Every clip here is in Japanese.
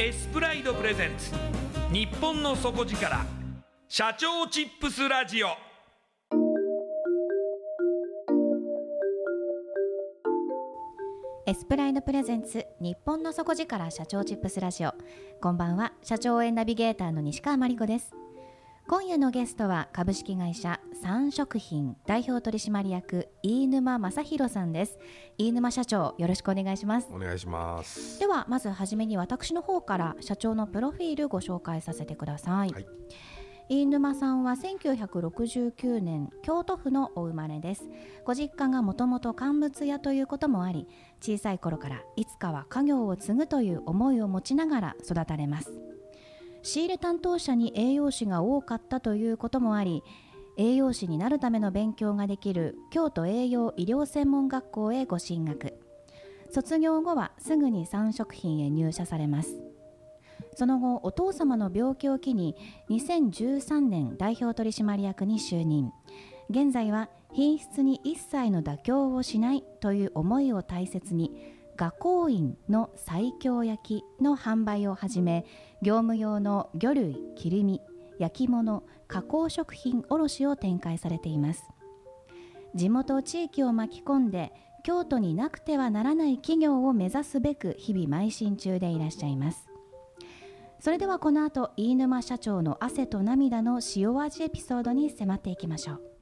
エスプライドプレゼンツ。日本の底力。社長チップスラジオ。エスプライドプレゼンツ。日本の底力。社長チップスラジオ。こんばんは。社長応援ナビゲーターの西川真理子です。今夜のゲストは株式会社三食品代表取締役飯沼正弘さんです。飯沼社長よろしくお願いします。お願いします。ではまずはじめに私の方から社長のプロフィールご紹介させてください、はい。飯沼さんは1969年京都府のお生まれです。ご実家がもともと乾物屋ということもあり小さい頃からいつかは家業を継ぐという思いを持ちながら育たれます仕入れ担当者に栄養士が多かったということもあり栄養士になるための勉強ができる京都栄養医療専門学校へご進学。卒業後はすぐに三食品へ入社されます。その後お父様の病気を機に2013年代表取締役に就任。現在は品質に一切の妥協をしないという思いを大切に画工院の西京焼きの販売をはじめ業務用の魚類切り身焼き物加工食品卸を展開されています。地元地域を巻き込んで京都になくてはならない企業を目指すべく日々邁進中でいらっしゃいます。それではこの後飯沼社長の汗と涙の塩味エピソードに迫っていきましょう。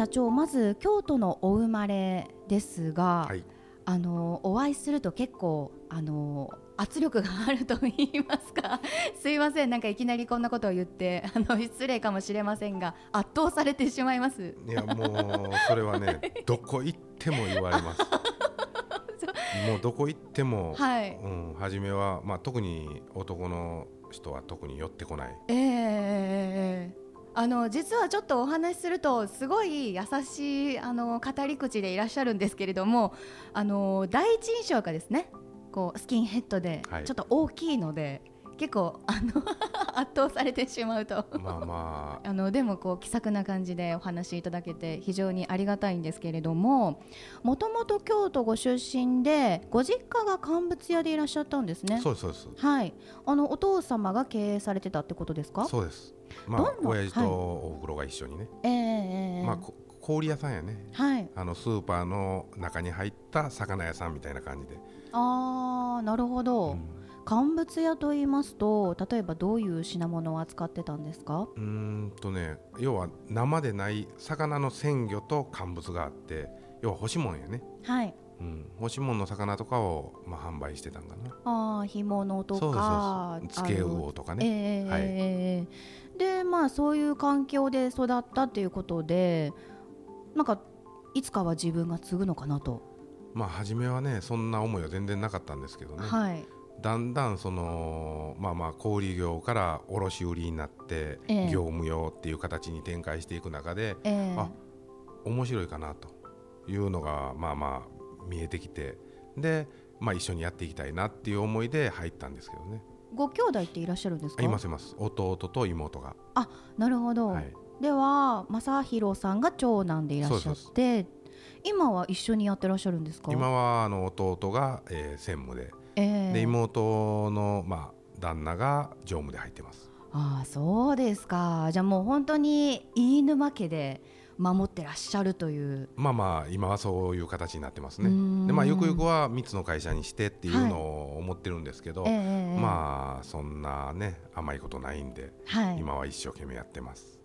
社長まず京都のお生まれですが、はい。あのお会いすると結構あの圧力があると言いますか。すいませんなんかいきなりこんなことを言ってあの失礼かもしれませんが圧倒されてしまいます。いやもうそれはねどこ行っても言われます。もうどこ行っても、はい。うん、初めは、まあ、特に男の人は特に寄ってこない。ええええええあの実はちょっとお話しするとすごい優しいあの語り口でいらっしゃるんですけれどもあの第一印象がですねこうスキンヘッドではい。ちょっと大きいので、結構あの圧倒されてしまうと。まあまあ。のでもこう気さくな感じでお話しいただけて非常にありがたいんですけれどももともと京都ご出身でご実家が乾物屋でいらっしゃったんですあね。そうですそうです。はい。あのお父様が経営されてたってことですか？そうです。まあ親父とはいおふくろが一緒にね、ええええ。まあこ氷屋さんやね。はい。あのスーパーの中に入った魚屋さんみたいな感じで、あーなるほど、うん乾物屋と言いますと例えばどういう品物を扱ってたんですか？うーんとね要は生でない魚の鮮魚と乾物があって要は干し物やね、はい。うん、干し物の魚とかを、まあ、販売してたんかな。ああ干物とそうかそうそう。魚とかね、ええはい。ええでまあそういう環境で育ったっていうことでなんかいつかは自分が継ぐのかなと、まあ初めはねそんな思いは全然なかったんですけどね、はいだんだんそのまあまあ小売業から卸売になって、ええ。業務用っていう形に展開していく中でええ。あ面白いかなというのがまあまあ見えてきてで、まあ、一緒にやっていきたいなっていう思いで入ったんですけどね。ご兄弟っていらっしゃるんですか？あいますいます。弟と妹が、なるほど、はい、では正弘さんが長男でいらっしゃっでて今は一緒にやってらっしゃるんですか？今はあの弟が、えー専務でええ。で妹の、まあ、旦那が常務で入ってます。ああそうですか。じゃあもう本当に飯沼家で守ってらっしゃるという。まあまあ今はそういう形になってますね。でまあゆくゆくは3つの会社にしてっていうのを思ってるんですけど、ええええ。まあそんなね甘いことないんで、はい、今は一生懸命やってます。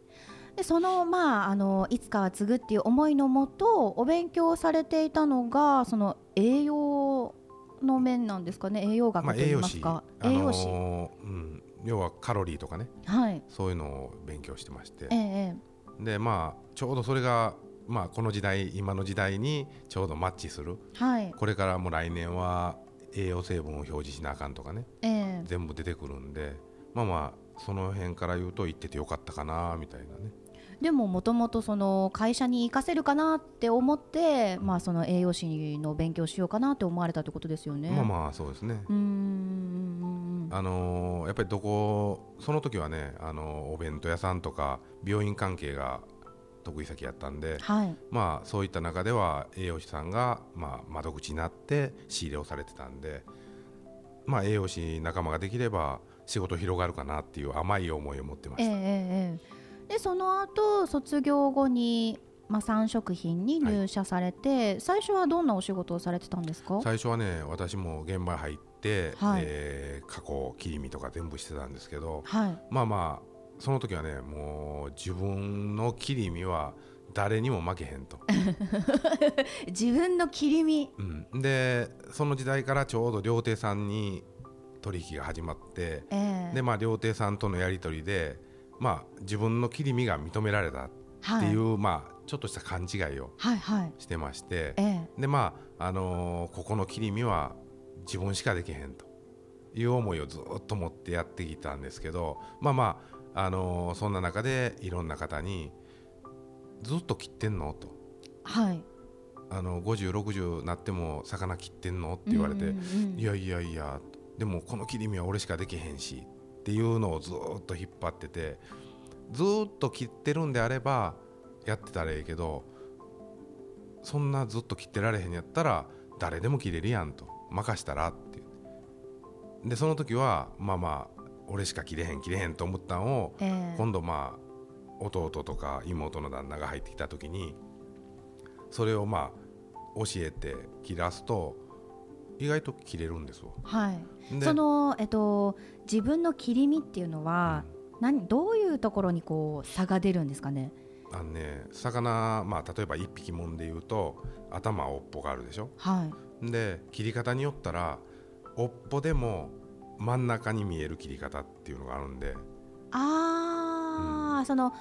でそのまああのいつかは継ぐっていう思いのもとお勉強されていたのがその栄養の面なんですかね？栄養学まあといますか、あの栄養士。ーうん、要はカロリーとかね。はい。そういうのを勉強してまして。えええでまあちょうどそれがまあこの時代今の時代にちょうどマッチする。えはい。これからも来年は栄養成分を表示しなあかんとかね。ええ。全部出てくるんで。まあまあその辺から言うと行っててよかったかなみたいなねでももともとその会社に活かせるかなって思って、まあ、その栄養士の勉強しようかなって思われたってことですよね。まあまあそうですね。うーん。あのーやっぱりどこその時はね、あのーお弁当屋さんとか病院関係が得意先やったんではい。まあそういった中では栄養士さんが、まあ、窓口になって仕入れをされてたんでまあ栄養士仲間ができれば仕事広がるかなっていう甘い思いを持ってました、ええええええでその後卒業後に、まあ、産食品に入社されて、最初はどんなお仕事をされてたんですか？最初はね私も現場入って、はい。えー加工切り身とか全部してたんですけどはい。まあまあその時はねもう自分の切り身は誰にも負けへんと、自分の切り身。うん、でその時代からちょうど料亭さんに取引が始まってええ。でまあ料亭さんとのやり取りでまあ自分の切り身が認められたっていう、まあちょっとした勘違いをはいはい。してましてええ。でまああのーここの切り身は自分しかできへんという思いをずっと持ってやってきたんですけどまあまあ、あのーそんな中でいろんな方に「ずっと切ってんの?」と。はい「あの5060なっても魚切ってんの?」って言われていやいやいやでもこの切り身は俺しかできへんしっていうのをずっと引っ張っててずっと切ってるんであればやってたらええけどそんなずっと切ってられへんやったら誰でも切れるやんと。任したらってでその時はまあまあ俺しか切れへん切れへんと思ったんをええ。今度まあ弟とか妹の旦那が入ってきた時にそれをまあ教えて切らすと意外と切れるんですよ。はい。でその、えっと、自分の切り身っていうのは、何どういうところにこう差が出るんですかね？あのね魚、まあ、例えば一匹もんで言うと頭尾っぽがあるでしょ？はい。で切り方によったら尾っぽでも真ん中に見える切り方っていうのがあるんで。あー、その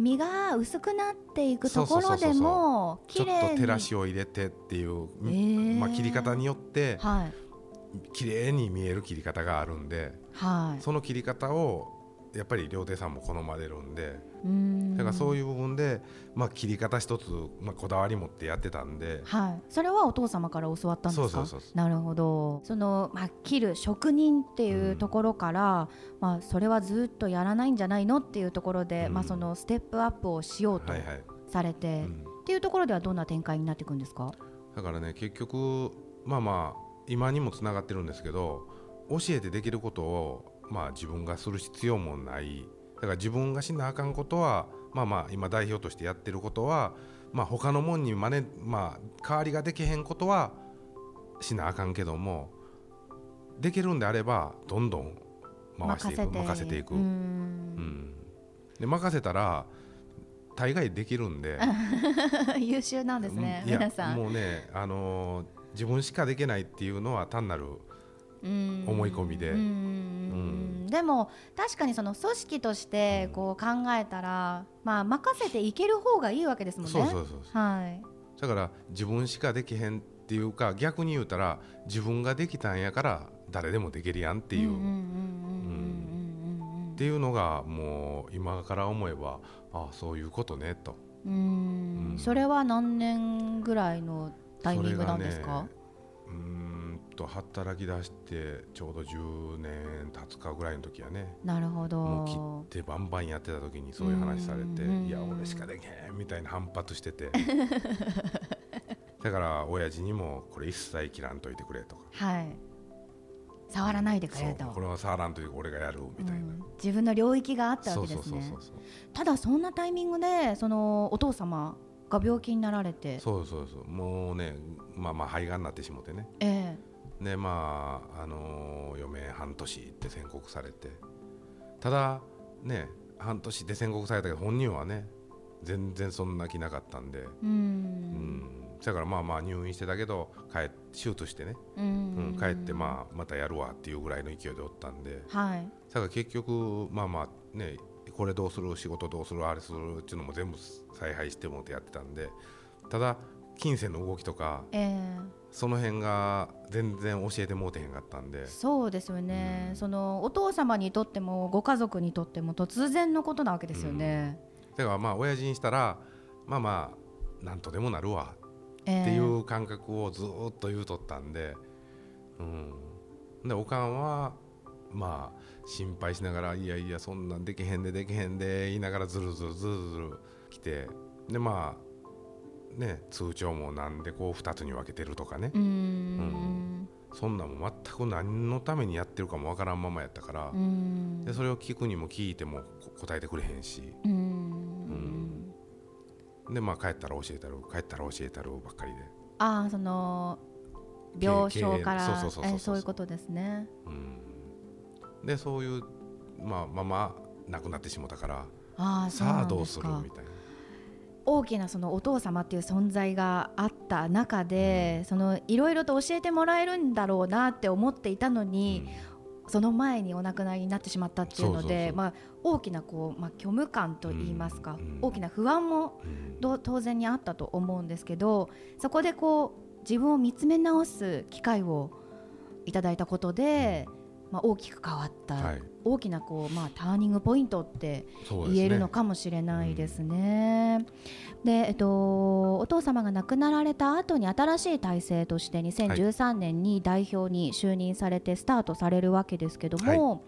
身が薄くなっていくところでもちょっと照らしを入れてっていう、へー。まあ、切り方によってはい。綺麗に見える切り方があるんではい。その切り方をやっぱり料亭さんも好まれるんでだからそういう部分で、まあ、切り方一つ、まあ、こだわり持ってやってたんで。はい、それはお父様から教わったんですか？そうそうそうそう。なるほど。その、まあ、切る職人っていうところから、まあ、それはずっとやらないんじゃないのっていうところで、うん。まあ、そのステップアップをしようとはいはい、されて、うん。っていうところではどんな展開になっていくんですか？だからね結局まあまあ今にもつながってるんですけど教えてできることをまあ自分がする必要もない。だから自分がしなあかんことはまあまあ今代表としてやってることはまあ他のもんに真似まあ代わりができへんことはしなあかんけどもできるんであればどんどん回していく任せて。いく、ううん。んで任せたら大概できるんで。優秀なんですね、皆さん。もうね、あのー自分しかできないっていうのは単なるうん思い込みで。でも確かにその組織としてこう考えたら、まあ任せていける方がいいわけですもん。ね。そうそうそうはい。だから自分しかできへん。っていうか逆に言うたら自分ができたん。やから誰でもできるやん。っていう、うん。うん。うん。うん。っていうのがもう今から思えばああそういうことねとうん。うん。それは何年ぐらいのタイミングなん。ですか。うーん。と働き出してちょうど10年経つかぐらいの時やね。なるほもう切どっ。てバンバンやってた時にそういう話されてうん。いや俺しかできへんみたいな反発してて。だから親父にもこれ一切切らんといてくれとか。はい。触らないでくれと。これは触らんといて俺がやるみたいな、うん。自分の領域があったわけですね。ただそんなタイミングでそのお父様が病気になられて。そうそうそう。もうねまあまあ肺がんになってしもてね。えでまああのー余命半年って宣告されて。ただね半年で宣告されたけど本人はね全然そんな気なかったんで。えううん。んだからまあまあ入院してたけど帰っ手術してね、ううんん、帰ってまあまたやるわっていうぐらいの勢いでおったんで。はい。だから結局まあまあねこれどうする？仕事どうする？あれする？っていうのも全部采配してもってやってたんで。ただ金銭の動きとかええ。その辺が全然教えてもうてへんかったんで。そうですよね、うん。そのお父様にとってもご家族にとっても突然のことなわけですよね。だからまあ親父にしたらまあまあなんとでもなるわええ。っていう感覚をずーっと言うとったんで、うん、でおかんはまあ心配しながらいやいやそんなんできへんでできへんで言いながらずるずるずるずる来てでまあね通帳もなんでこう2つに分けてるとかね。うーん。そんなんも全く何のためにやってるかもわからんままやったから。でそれを聞くにも聞いてもこ答えてくれへんし。うーん。でまあ帰ったら教えたる帰ったら教えたるばっかりで。ああその病床からそうそうそうそうえそういうことですね。うん。でそういう、まあ、まま亡くなってしもたからあさなあどうする？みたいな大きなそのお父様っていう存在があった中で、そのいろいろと教えてもらえるんだろうなって思っていたのに、その前にお亡くなりになってしまったっていうのでまあ大きなこう、まあ、虚無感といいますか、うん。大きな不安もう当然にあったと思うんですけどそこでこう自分を見つめ直す機会をいただいたことで、まあ、大きく変わった、はい。大きなこう、まあ、ターニングポイントって言えるのかもしれないですね。で、えっと、お父様が亡くなられた後に新しい体制として2013年に代表に就任されてスタートされるわけですけども、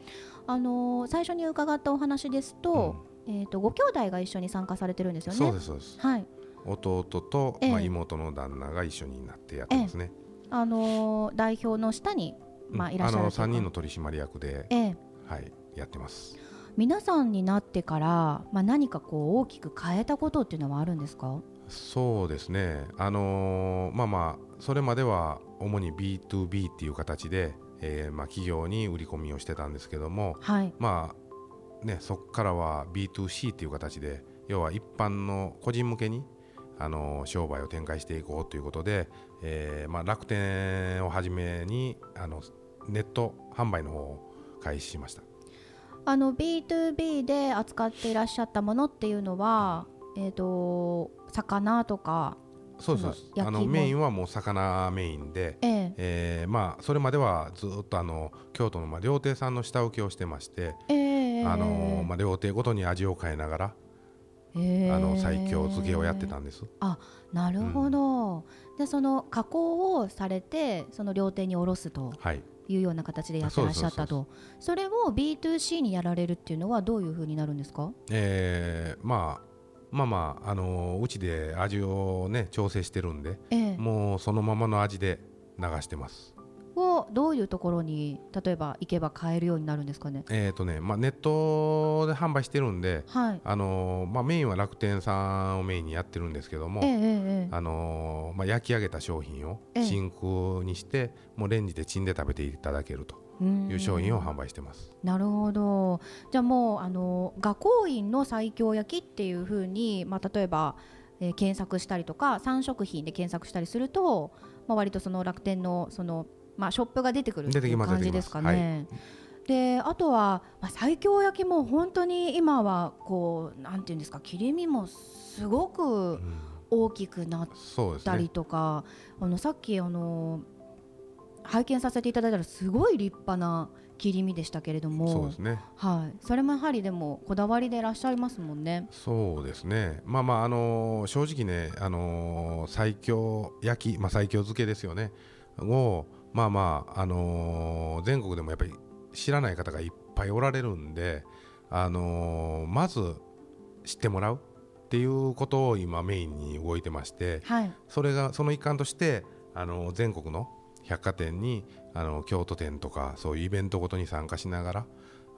あの最初に伺ったお話ですと,、えっとご兄弟が一緒に参加されてるんですよね。そうですそうです。はい。弟と、ええ。まあ、妹の旦那が一緒になってやってますね、あの代表の下に、まあ、うんいらっしゃるの3うか。人の取締役で、ええ。はい、やってます。皆さんになってから、まあ、何かこう大きく変えたことっていうのはあるんですか？そうですね。あのーまあまあそれまでは主に B2B っていう形で、えーまあ、企業に売り込みをしてたんですけどもはい。まあねそこからは B2C っていう形で要は一般の個人向けにあの商売を展開していこうということで、えーまあ、楽天をはじめにあのネット販売の方を開始しました。あの B2B で扱っていらっしゃったものっていうのは、えー、と魚とか、そうですあのメインはもう魚メインで、ええ。えーまあ、それまではずっとあの京都のまあ料亭さんの下請けをしてまして、ええあのまあ、料亭ごとに味を変えながら、ええ。あの最強漬けをやってたんです。あなるほど、でその加工をされてその料亭に卸すと。はいいうような形でやってらっしゃったと。それを B2C にやられるっていうのはどういうふうになるんですか？えーまあまあまあ、あのうちで味をね調整してるんでええ。もうそのままの味で流してますをどういうところに例えば行けば買えるようになるんですかね？えっ、とね、まあ、ネットで販売してるんではい。あのまあ、メインは楽天さんをメインにやってるんですけども、えええあのまあ、焼き上げた商品をええ。真空にしてもうレンジでチンで食べていただけるという商品を販売してます。なるほど。じゃあもうあの画工院の西京焼きっていうふうに、まあ、例えば、えー検索したりとか3食品で検索したりすると、まあ、割とその楽天のその、まあ、ショップが出てくるっていう感じですかね。であとは、まあ、西京焼きも本当に今はこうなんていうんですか切り身もすごくうん大きくなったりね。とか、あのさっきあの拝見させていただいたらすごい立派な切り身でしたけれどもそうですね。はい、それもやはりでもこだわりでいらっしゃいますもんね。そうですね。まあまああのー正直ねあのー西京焼きまあ西京漬けですよね。をまあまああのー全国でもやっぱり知らない方がいっぱいおられるんで、あのーまず知ってもらうっていうことを今メインに動いてまして、はい、それがその一環としてあの全国の百貨店にあの京都店とかそういうイベントごとに参加しながら、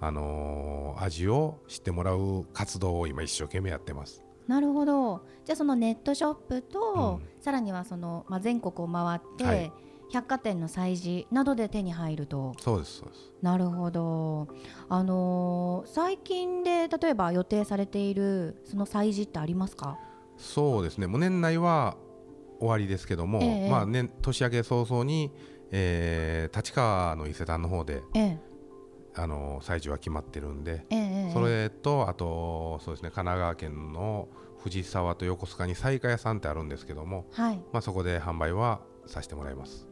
あの味を知ってもらう活動を今一生懸命やってます。なるほど。じゃあそのネットショップと、うさらにはそのまあ全国を回って、はい百貨店の催事などで手に入ると。そうですそうです。なるほど。あのー最近で例えば予定されているその催事ってありますか？そうですね。もう年内は終わりですけども、ええまあ年年明け早々に、えー立川の伊勢丹の方でええあの催事は決まってるんで、それとあとそうですね神奈川県の藤沢と横須賀に西華屋さんってあるんですけども、はい。まあ、そこで販売はさせてもらいます。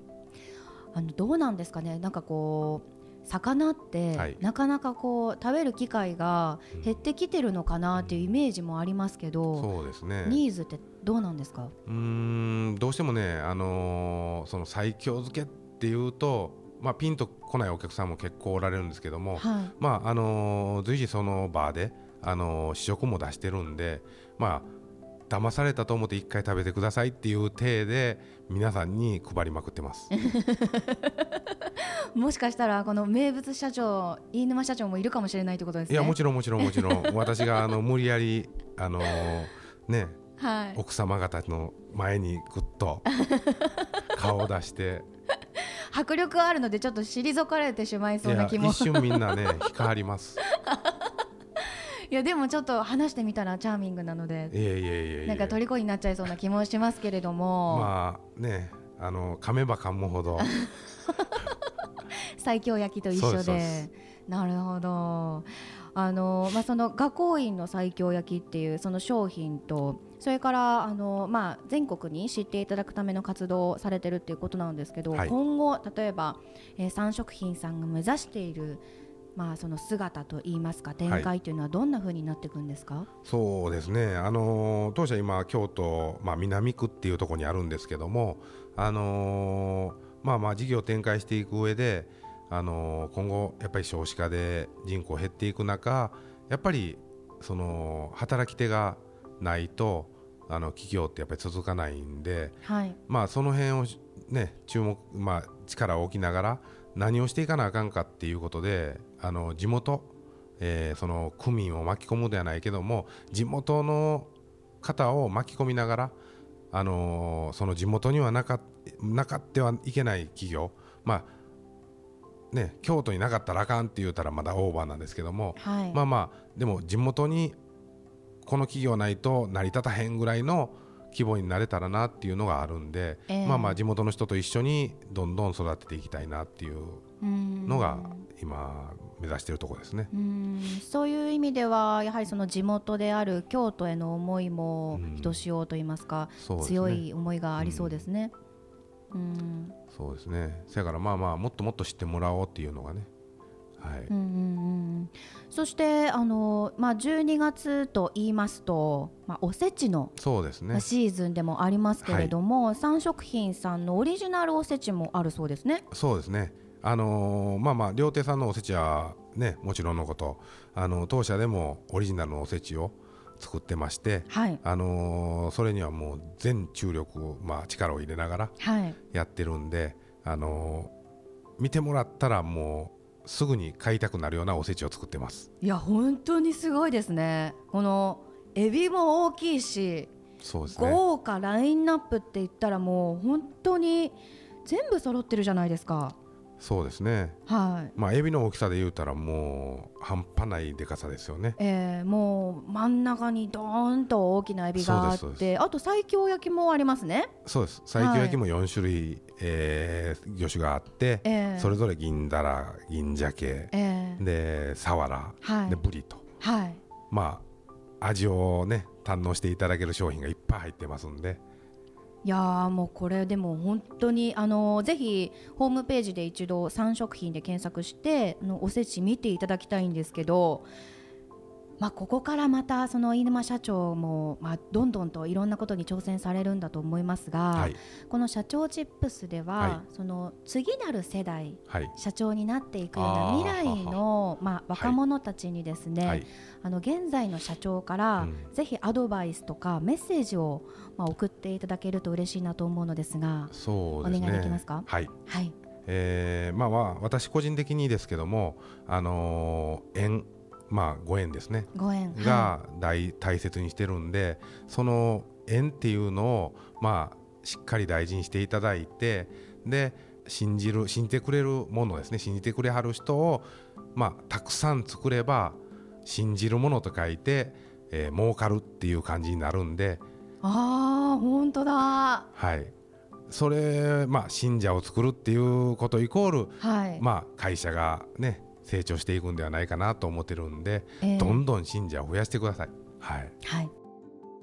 あのどうなんですかね。なんかこう魚って、はいなかなかこう食べる機会がうん減ってきてるのかなっていうイメージもありますけど、そうですねニーズってどうなんですか？うーんどうしてもね、あのーその西京漬けっていうと、まあ、ピンとこないお客さんも結構おられるんですけども、はい。まああのー随時その場で、あのー試食も出してるんで、まあ騙されたと思って一回食べてくださいっていう体で皆さんに配りまくってます。もしかしたらこの名物社長飯沼社長もいるかもしれないということですね。いやもちろんもちろんもちろん 私があの無理やりあのーねはい。奥様方の前にぐっと顔を出して 迫力あるのでちょっと退かれてしまいいそうな気も。や一瞬みんなね光ります。いやでもちょっと話してみたらチャーミングなので、いやいやいやなんか虜になっちゃいそうな気もしますけれども、まあねあの噛めば噛むほど。西京焼きと一緒で。なるほど。あのまあ、その画工院の西京焼きっていうその商品とそれからあの、まあ、全国に知っていただくための活動をされてるっていうことなんですけど、はい。今後例えば、えー、三食品さんが目指している、まあ、その姿といいますか展開というのはどんな風になっていくんですか、そうですね。あの当社今京都、まあ、南区っていうところにあるんですけどもあのまあまあ事業を展開していく上であの今後やっぱり少子化で人口減っていく中やっぱりその働き手がないとあの企業ってやっぱり続かないんではい。まあその辺をね注目まあ力を置きながら何をしていかなあかんかっていうことであの地元、えーその区民を巻き込むではないけども地元の方を巻き込みながらあのーその地元にはなかなかってはいけない企業まあね京都になかったらあかんって言うたらまだオーバーなんですけどもはい、まあまあでも地元にこの企業ないと成り立たへんぐらいの規模になれたらなっていうのがあるんで、ええまあまあ地元の人と一緒にどんどん育てていきたいなっていううんのが今目指しているところですね。うんそういう意味ではやはりその地元である京都への思いもうんひとしおと言いますか、すね強い思いがありそうですね。うんそうですね。そやからまあまあもっともっと知ってもらおうっていうのがね。はい。うんうんうんそしてあの、まあ、12月と言いますと、まあ、おせちのそうですね。シーズンでもありますけれども、三食品さんのオリジナルおせちもあるそうですね。そうですね。あのーまあまあ料亭さんのおせちはねもちろんのこと、あの当社でもオリジナルのおせちを作ってまして、はい、あのーそれにはもう全注力まあ力を入れながらはい、やってるんで、あのー見てもらったらもうすぐに買いたくなるようなおせちを作ってます。いや本当にすごいですね。このエビも大きいしそうですね。豪華ラインナップって言ったらもう本当に全部揃ってるじゃないですか。そうですね。はい。まあエビの大きさで言うたらもう半端ないでかさですよね。えー、もう真ん中にドーンと大きなエビがあってあと西京焼きもありますね、そうです。西京焼きも4種類、えー魚種があって、えー、それぞれ銀だら銀鮭えー、でサワラはい。でブリと。はい。まあ味をね堪能していただける商品がいっぱい入ってますんでいやーもうこれでも本当にあのーぜひホームページで一度3食品で検索してあのおせち見ていただきたいんですけど、まあ、ここからまたその飯沼社長も、まあ、どんどんといろんなことに挑戦されるんだと思いますが、はい。この社長チップスでは、はその次なる世代はい。社長になっていくような未来のまあ、若者たちにですね、はい。あの現在の社長から、うん。ぜひアドバイスとかメッセージを、まあ、送っていただけると嬉しいなと思うのですが、そうですね。お願いできますか？はい。はい、えーまあまあ私個人的にですけどもあのー縁まあご縁ですね。ご縁が大大切にしてるんでその縁っていうのをまあしっかり大事にしていただいてで信じる信じてくれるものですね。信じてくれはる人をまあたくさん作れば信じるものと書いて、えー儲かるっていう感じになるんでああ本当だ。ははい。それまあ信者を作るっていうことイコールい、まあ会社がね成長していくんではないかなと思ってるんで、えーどんどん信者を増やしてください。はい。はい。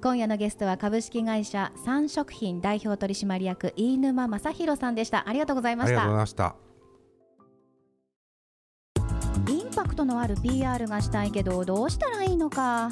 今夜のゲストは株式会社三食品代表取締役飯沼正弘さんでした。ありがとうございましありがとうございたました。インパクトのある PR がしたいけどどうしたらいいのか